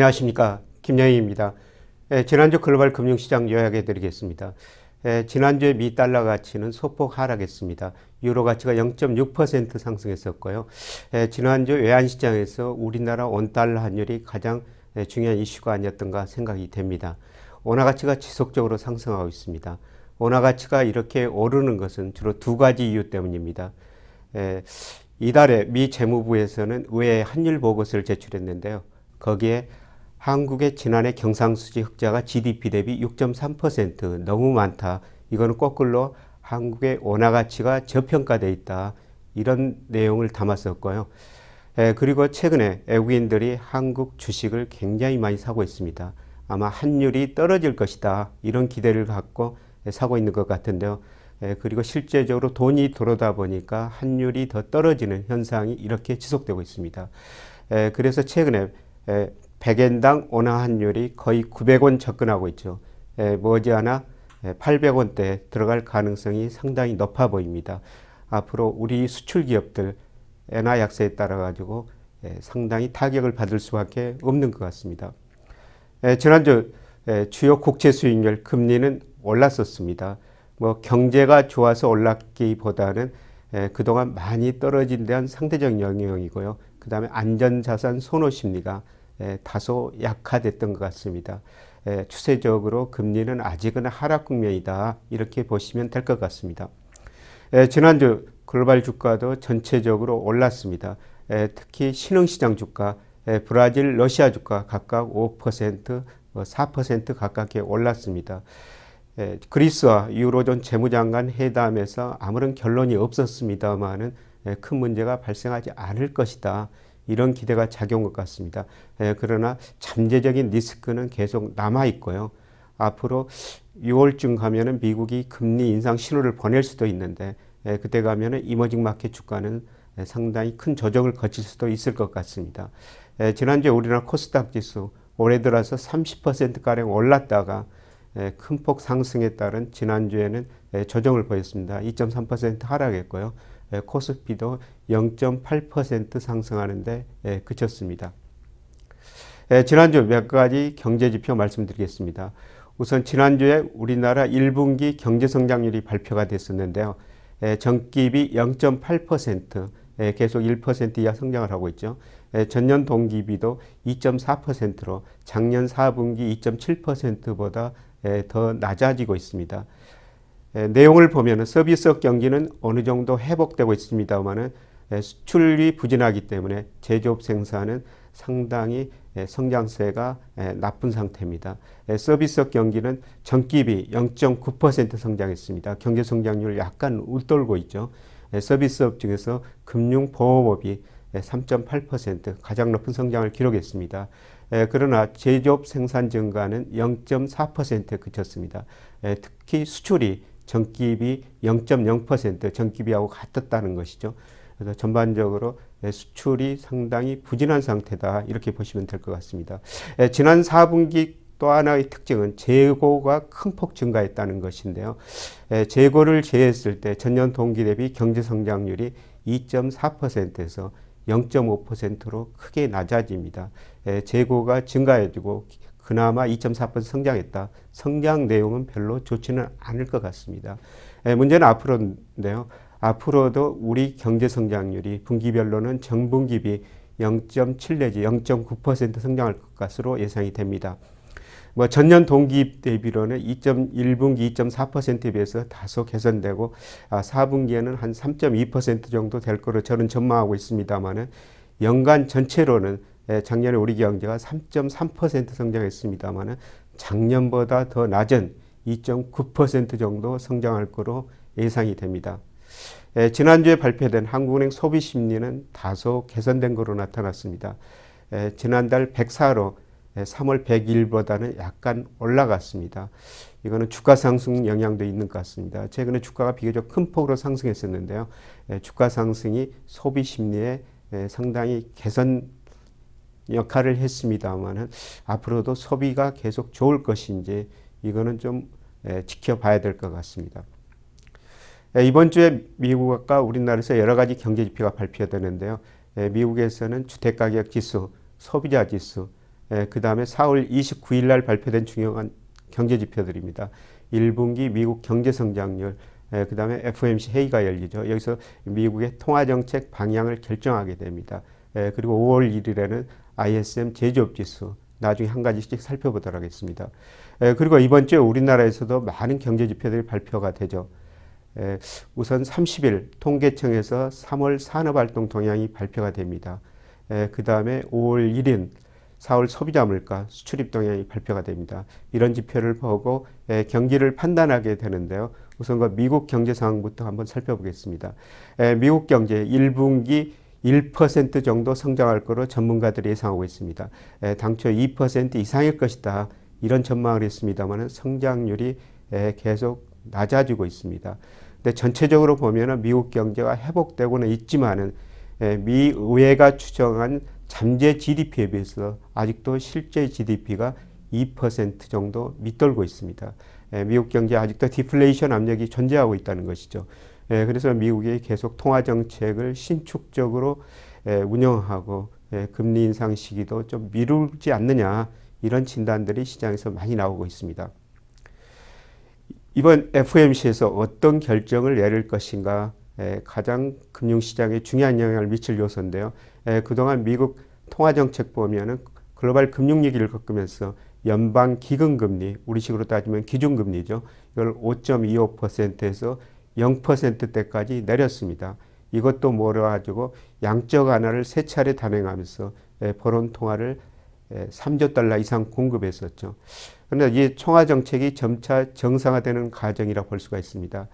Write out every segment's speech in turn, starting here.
안녕하십니까 김영희입니다. 예, 지난주 글로벌 금융시장 요약해 드리겠습니다. 예, 지난주에 미 달러 가치는 소폭 하락했습니다. 유로 가치가 0.6% 상승했었고요. 예, 지난주 외환시장에서 우리나라 원달러 환율이 가장 예, 중요한 이슈가 아니었던가 생각이 됩니다. 원화 가치가 지속적으로 상승하고 있습니다. 원화 가치가 이렇게 오르는 것은 주로 두 가지 이유 때문입니다. 예, 이달에 미 재무부에서는 의회 환율 보고서를 제출했는데요. 거기에 한국의 지난해 경상수지 흑자가 GDP 대비 6.3% 너무 많다. 이거는 거꾸로 한국의 원화 가치가 저평가돼 있다. 이런 내용을 담았었고요. 에, 그리고 최근에 외국인들이 한국 주식을 굉장히 많이 사고 있습니다. 아마 환율이 떨어질 것이다. 이런 기대를 갖고 사고 있는 것 같은데요. 에, 그리고 실제적으로 돈이 들어오다 보니까 환율이 더 떨어지는 현상이 이렇게 지속되고 있습니다. 에, 그래서 최근에 100엔당 원화 환율이 거의 900원 접근하고 있죠. 머지않아 800원대 들어갈 가능성이 상당히 높아 보입니다. 앞으로 우리 수출 기업들 엔화 약세에 따라 가지고 상당히 타격을 받을 수밖에 없는 것 같습니다. 지난주 주요 국채 수익률 금리는 올랐었습니다. 뭐 경제가 좋아서 올랐기보다는 그동안 많이 떨어진 데 한 상대적 영향이고요. 그 다음에 안전자산 선호 심리가 다소 약화됐던 것 같습니다. 추세적으로 금리는 아직은 하락 국면이다. 이렇게 보시면 될 것 같습니다. 지난주 글로벌 주가도 전체적으로 올랐습니다. 특히 신흥시장 주가, 브라질, 러시아 주가 각각 5%, 4% 가깝게 올랐습니다. 그리스와 유로존 재무장관 회담에서 아무런 결론이 없었습니다만은 큰 문제가 발생하지 않을 것이다. 이런 기대가 작용한 것 같습니다. 예, 그러나 잠재적인 리스크는 계속 남아 있고요. 앞으로 6월쯤 가면은 미국이 금리 인상 신호를 보낼 수도 있는데 예, 그때 가면은 이머징 마켓 주가는 상당히 큰 조정을 거칠 수도 있을 것 같습니다. 예, 지난주에 우리나라 코스닥 지수 올해 들어서 30%가량 올랐다가 큰 폭 상승에 따른 지난주에는 조정을 보였습니다. 2.3% 하락했고요. 예, 코스피도 0.8% 상승하는데 예, 그쳤습니다. 예, 지난주 몇 가지 경제 지표 말씀드리겠습니다. 우선 지난주에 우리나라 1분기 경제 성장률이 발표가 됐었는데요. 전기비 0.8% 계속 1% 이하 성장을 하고 있죠. 전년 동기비도 2.4%로 작년 4분기 2.7%보다 더 낮아지고 있습니다. 내용을 보면 서비스업 경기는 어느 정도 회복되고 있습니다만은 수출이 부진하기 때문에 제조업 생산은 상당히 성장세가 나쁜 상태입니다. 서비스업 경기는 전기비 0.9% 성장했습니다. 경제 성장률 약간 웃돌고 있죠. 서비스업 중에서 금융보험업이 3.8% 가장 높은 성장을 기록했습니다. 그러나 제조업 생산 증가는 0.4%에 그쳤습니다. 특히 수출이 전기비 0.0% 전기비하고 같았다는 것이죠. 그래서 전반적으로 수출이 상당히 부진한 상태다 이렇게 보시면 될 것 같습니다. 지난 4분기 또 하나의 특징은 재고가 큰 폭 증가했다는 것인데요. 재고를 제했을 때 전년 동기 대비 경제 성장률이 2.4%에서 0.5%로 크게 낮아집니다. 재고가 증가해지고 그나마 2.4% 성장했다. 성장 내용은 별로 좋지는 않을 것 같습니다. 예, 문제는 앞으로인데요. 앞으로도 우리 경제 성장률이 분기별로는 정분기비 0.7 내지 0.9% 성장할 것으로 예상이 됩니다. 뭐 전년 동기 대비로는 2.1분기 2.4%에 비해서 다소 개선되고 아, 4분기에는 한 3.2% 정도 될 거로 저는 전망하고 있습니다만은 연간 전체로는 예, 작년에 우리 경제가 3.3% 성장했습니다만 작년보다 더 낮은 2.9% 정도 성장할 거로 예상이 됩니다. 예, 지난주에 발표된 한국은행 소비 심리는 다소 개선된 거로 나타났습니다. 예, 지난달 104로 3월 100일보다는 약간 올라갔습니다. 이거는 주가 상승 영향도 있는 것 같습니다. 최근에 주가가 비교적 큰 폭으로 상승했었는데요. 주가 상승이 소비 심리에 상당히 개선 역할을 했습니다만은 앞으로도 소비가 계속 좋을 것인지 이거는 좀 지켜봐야 될 것 같습니다. 이번 주에 미국과 우리나라에서 여러 가지 경제 지표가 발표되는데요. 미국에서는 주택가격 지수, 소비자 지수, 그 다음에 4월 29일 날 발표된 중요한 경제 지표들입니다. 1분기 미국 경제 성장률, 그 다음에 FOMC 회의가 열리죠. 여기서 미국의 통화 정책 방향을 결정하게 됩니다. 그리고 5월 1일에는 ISM 제조업 지수, 나중에 한 가지씩 살펴보도록 하겠습니다. 그리고 이번 주에 우리나라에서도 많은 경제 지표들이 발표가 되죠. 우선 30일 통계청에서 3월 산업활동 동향이 발표가 됩니다. 그 다음에 5월 1일 4월 소비자 물가 수출입 동향이 발표가 됩니다. 이런 지표를 보고 경기를 판단하게 되는데요. 우선 그 미국 경제 상황부터 한번 살펴보겠습니다. 미국 경제 1분기 1% 정도 성장할 것으로 전문가들이 예상하고 있습니다. 당초 2% 이상일 것이다. 이런 전망을 했습니다만 성장률이 계속 낮아지고 있습니다. 근데 전체적으로 보면 미국 경제가 회복되고는 있지만은 미 의회가 추정한 잠재 GDP에 비해서 아직도 실제 GDP가 2% 정도 밑돌고 있습니다. 미국 경제 아직도 디플레이션 압력이 존재하고 있다는 것이죠. 그래서 미국이 계속 통화 정책을 신축적으로 운영하고 금리 인상 시기도 좀 미루지 않느냐 이런 진단들이 시장에서 많이 나오고 있습니다. 이번 FOMC에서 어떤 결정을 내릴 것인가 가장 금융시장에 중요한 영향을 미칠 요소인데요. 그동안 미국 통화정책 보면은 글로벌 금융 위기를 겪으면서 연방 기금금리, 우리식으로 따지면 기준금리죠. 이걸 5.25%에서 0%대까지 내렸습니다. 이것도 몰아가지고 양적 완화를 세 차례 단행하면서 포론 통화를 3조 달러 이상 공급했었죠. 그런데 이 총화 정책이 점차 정상화되는 과정이라 볼 수가 있습니다.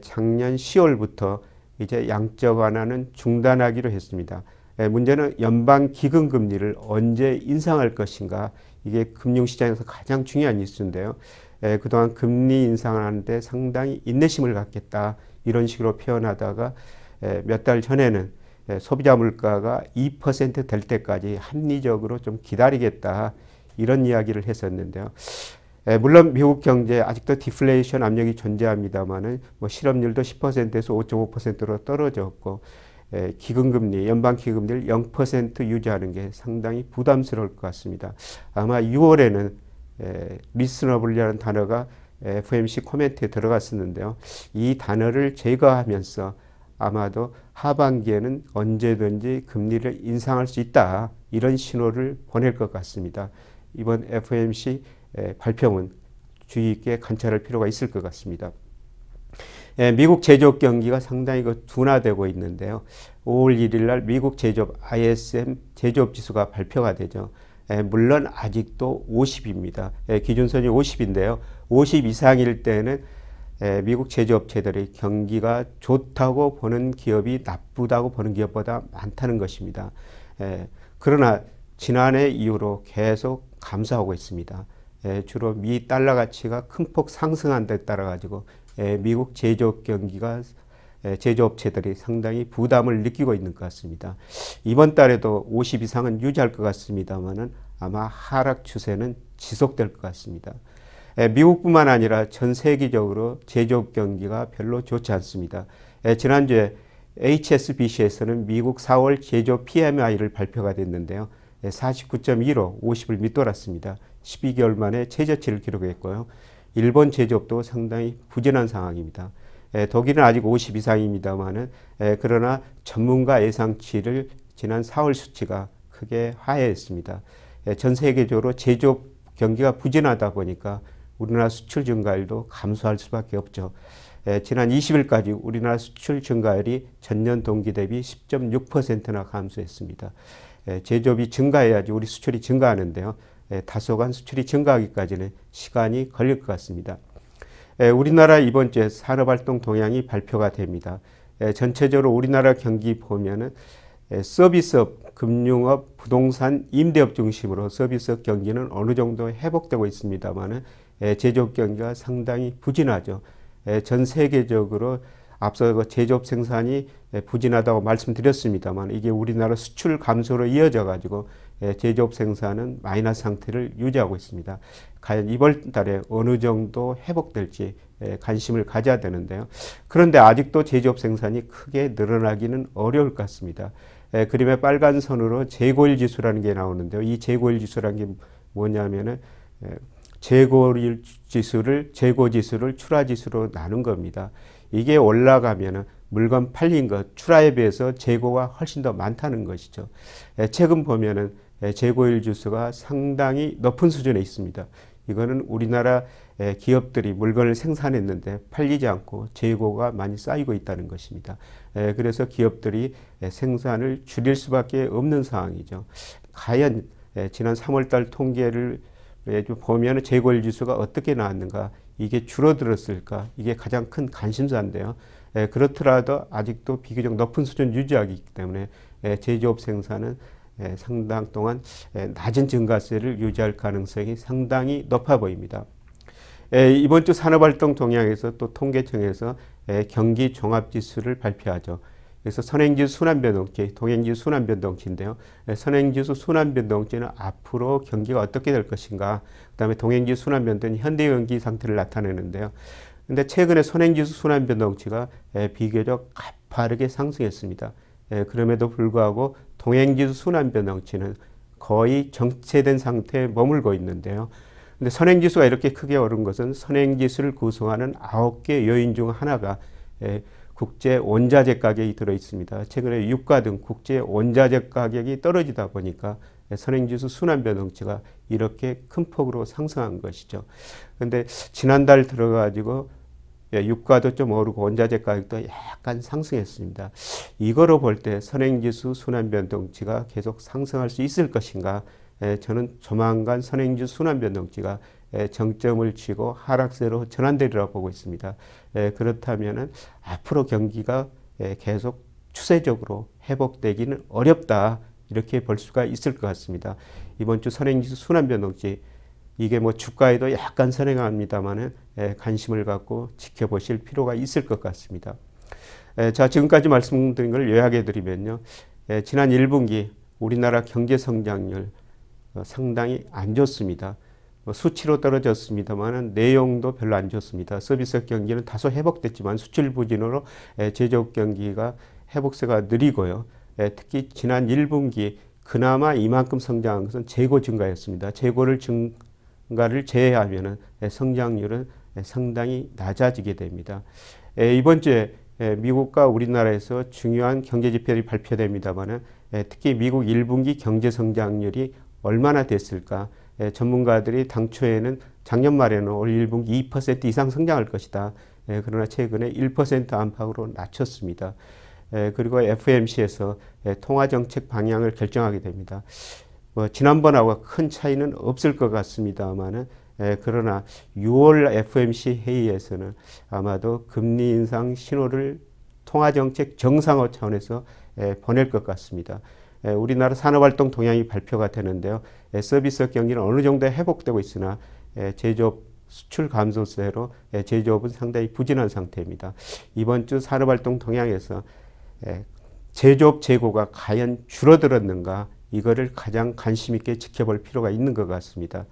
작년 10월부터 이제 양적 완화는 중단하기로 했습니다. 문제는 연방 기금 금리를 언제 인상할 것인가 이게 금융시장에서 가장 중요한 이슈인데요. 그동안 금리 인상하는데 상당히 인내심을 갖겠다 이런 식으로 표현하다가 몇 달 전에는 소비자 물가가 2%될 때까지 합리적으로 좀 기다리겠다 이런 이야기를 했었는데요. 물론 미국 경제 아직도 디플레이션 압력이 존재합니다만은 뭐 실업률도 10%에서 5.5%로 떨어졌고 기금금리, 연방 기금리를 0% 유지하는 게 상당히 부담스러울 것 같습니다. 아마 6월에는 리스너블이라는 단어가 FMC 코멘트에 들어갔었는데요. 이 단어를 제거하면서 아마도 하반기에는 언제든지 금리를 인상할 수 있다. 이런 신호를 보낼 것 같습니다. 이번 FOMC 발표문 주의 있게 관찰할 필요가 있을 것 같습니다. 미국 제조업 경기가 상당히 그 둔화되고 있는데요. 5월 1일 날 미국 제조업 ISM 제조업 지수가 발표가 되죠. 물론 아직도 50입니다. 기준선이 50인데요. 50 이상일 때는 미국 제조업체들이 경기가 좋다고 보는 기업이 나쁘다고 보는 기업보다 많다는 것입니다. 그러나 지난해 이후로 계속 감소하고 있습니다. 주로 미 달러 가치가 큰 폭 상승한 데 따라 가지고 미국 제조업 경기가 제조업체들이 상당히 부담을 느끼고 있는 것 같습니다. 이번 달에도 50 이상은 유지할 것 같습니다만은 아마 하락 추세는 지속될 것 같습니다. 미국뿐만 아니라 전 세계적으로 제조업 경기가 별로 좋지 않습니다. 지난주에 HSBC에서는 미국 4월 제조 PMI를 발표가 됐는데요. 49.1로 50을 밑돌았습니다. 12개월 만에 최저치를 기록했고요. 일본 제조업도 상당히 부진한 상황입니다. 독일은 아직 50 이상입니다만은 그러나 전문가 예상치를 지난 4월 수치가 크게 하회했습니다. 전 세계적으로 제조업 경기가 부진하다 보니까 우리나라 수출 증가율도 감소할 수밖에 없죠. 지난 20일까지 우리나라 수출 증가율이 전년 동기 대비 10.6%나 감소했습니다. 제조업이 증가해야지 우리 수출이 증가하는데요. 다소간 수출이 증가하기까지는 시간이 걸릴 것 같습니다. 우리나라 이번 주에 산업활동 동향이 발표가 됩니다. 전체적으로 우리나라 경기 보면은 서비스업, 금융업, 부동산, 임대업 중심으로 서비스업 경기는 어느 정도 회복되고 있습니다만은 제조업 경기가 상당히 부진하죠. 전 세계적으로 앞서 그 제조업 생산이 예, 부진하다고 말씀드렸습니다만 이게 우리나라 수출 감소로 이어져 가지고 예, 제조업 생산은 마이너스 상태를 유지하고 있습니다. 과연 이번 달에 어느 정도 회복될지 예, 관심을 가져야 되는데요. 그런데 아직도 제조업 생산이 크게 늘어나기는 어려울 것 같습니다. 예, 그림의 빨간 선으로 재고일 지수라는 게 나오는데요. 이 재고일 지수라는 게 뭐냐면은 재고일 지수를 재고 지수를 출하 지수로 나눈 겁니다. 이게 올라가면은 물건 팔린 것 출하에 비해서 재고가 훨씬 더 많다는 것이죠. 최근 보면은 재고일 지수가 상당히 높은 수준에 있습니다. 이거는 우리나라 기업들이 물건을 생산했는데 팔리지 않고 재고가 많이 쌓이고 있다는 것입니다. 그래서 기업들이 생산을 줄일 수밖에 없는 상황이죠. 과연 지난 3월달 통계를 보면 재고일 지수가 어떻게 나왔는가 이게 줄어들었을까 이게 가장 큰 관심사인데요. 그렇더라도 아직도 비교적 높은 수준 유지하기 때문에 제조업 생산은 상당 동안 낮은 증가세를 유지할 가능성이 상당히 높아 보입니다. 이번 주 산업활동 동향에서 또 통계청에서 경기 종합지수를 발표하죠. 그래서 선행지수 순환변동치, 동행지수 순환변동치인데요. 선행지수 순환변동치는 앞으로 경기가 어떻게 될 것인가, 그 다음에 동행지수 순환변동은 현대 경기 상태를 나타내는데요. 근데 최근에 선행지수 순환변동치가 비교적 가파르게 상승했습니다. 그럼에도 불구하고 동행지수 순환변동치는 거의 정체된 상태에 머물고 있는데요. 근데 선행지수가 이렇게 크게 오른 것은 선행지수를 구성하는 아홉 개 요인 중 하나가 국제 원자재 가격이 들어 있습니다. 최근에 유가 등 국제 원자재 가격이 떨어지다 보니까 선행지수 순환 변동치가 이렇게 큰 폭으로 상승한 것이죠. 근데 지난달 들어가지고 예, 유가도 좀 오르고 원자재 가격도 약간 상승했습니다. 이거로 볼 때 선행지수 순환 변동치가 계속 상승할 수 있을 것인가? 예, 저는 조만간 선행지수 순환 변동치가 예, 정점을 치고 하락세로 전환되리라 보고 있습니다. 그렇다면 앞으로 경기가 계속 추세적으로 회복되기는 어렵다 이렇게 볼 수가 있을 것 같습니다. 이번 주 선행지수 순환변동치 이게 뭐 주가에도 약간 선행합니다만은 관심을 갖고 지켜보실 필요가 있을 것 같습니다. 자, 지금까지 말씀드린 걸 요약해 드리면요. 지난 1분기 우리나라 경제 성장률 어, 상당히 안 좋습니다. 뭐 수치로 떨어졌습니다만 내용도 별로 안 좋습니다. 서비스 경기는 다소 회복됐지만 수출 부진으로 제조업 경기가 회복세가 느리고요. 특히 지난 1분기 그나마 이만큼 성장한 것은 재고 증가였습니다. 재고를 증, 가를 제외하면 성장률은 상당히 낮아지게 됩니다. 이번 주에 미국과 우리나라에서 중요한 경제 지표들이 발표됩니다만 특히 미국 1분기 경제 성장률이 얼마나 됐을까? 전문가들이 당초에는 작년 말에는 올 1분기 2% 이상 성장할 것이다. 그러나 최근에 1% 안팎으로 낮췄습니다. 그리고 FMC에서 통화정책 방향을 결정하게 됩니다. 뭐 지난번하고 큰 차이는 없을 것 같습니다만은 예, 그러나 6월 FMC 회의에서는 아마도 금리 인상 신호를 통화정책 정상화 차원에서 예, 보낼 것 같습니다. 예, 우리나라 산업활동 동향이 발표가 되는데요. 예, 서비스 경기는 어느 정도 회복되고 있으나 예, 제조업 수출 감소세로 예, 제조업은 상당히 부진한 상태입니다. 이번 주 산업활동 동향에서 예, 제조업 재고가 과연 줄어들었는가 이거를 가장 관심 있게 지켜볼 필요가 있는 것 같습니다.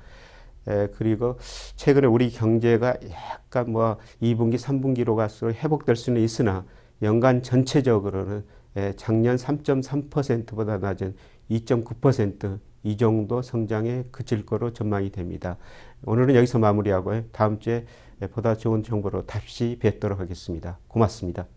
에, 그리고 최근에 우리 경제가 약간 뭐 2분기, 3분기로 갈수록 회복될 수는 있으나 연간 전체적으로는 에, 작년 3.3%보다 낮은 2.9%이 정도 성장에 그칠 거로 전망이 됩니다. 오늘은 여기서 마무리하고요. 다음 주에 보다 좋은 정보로 다시 뵙도록 하겠습니다. 고맙습니다.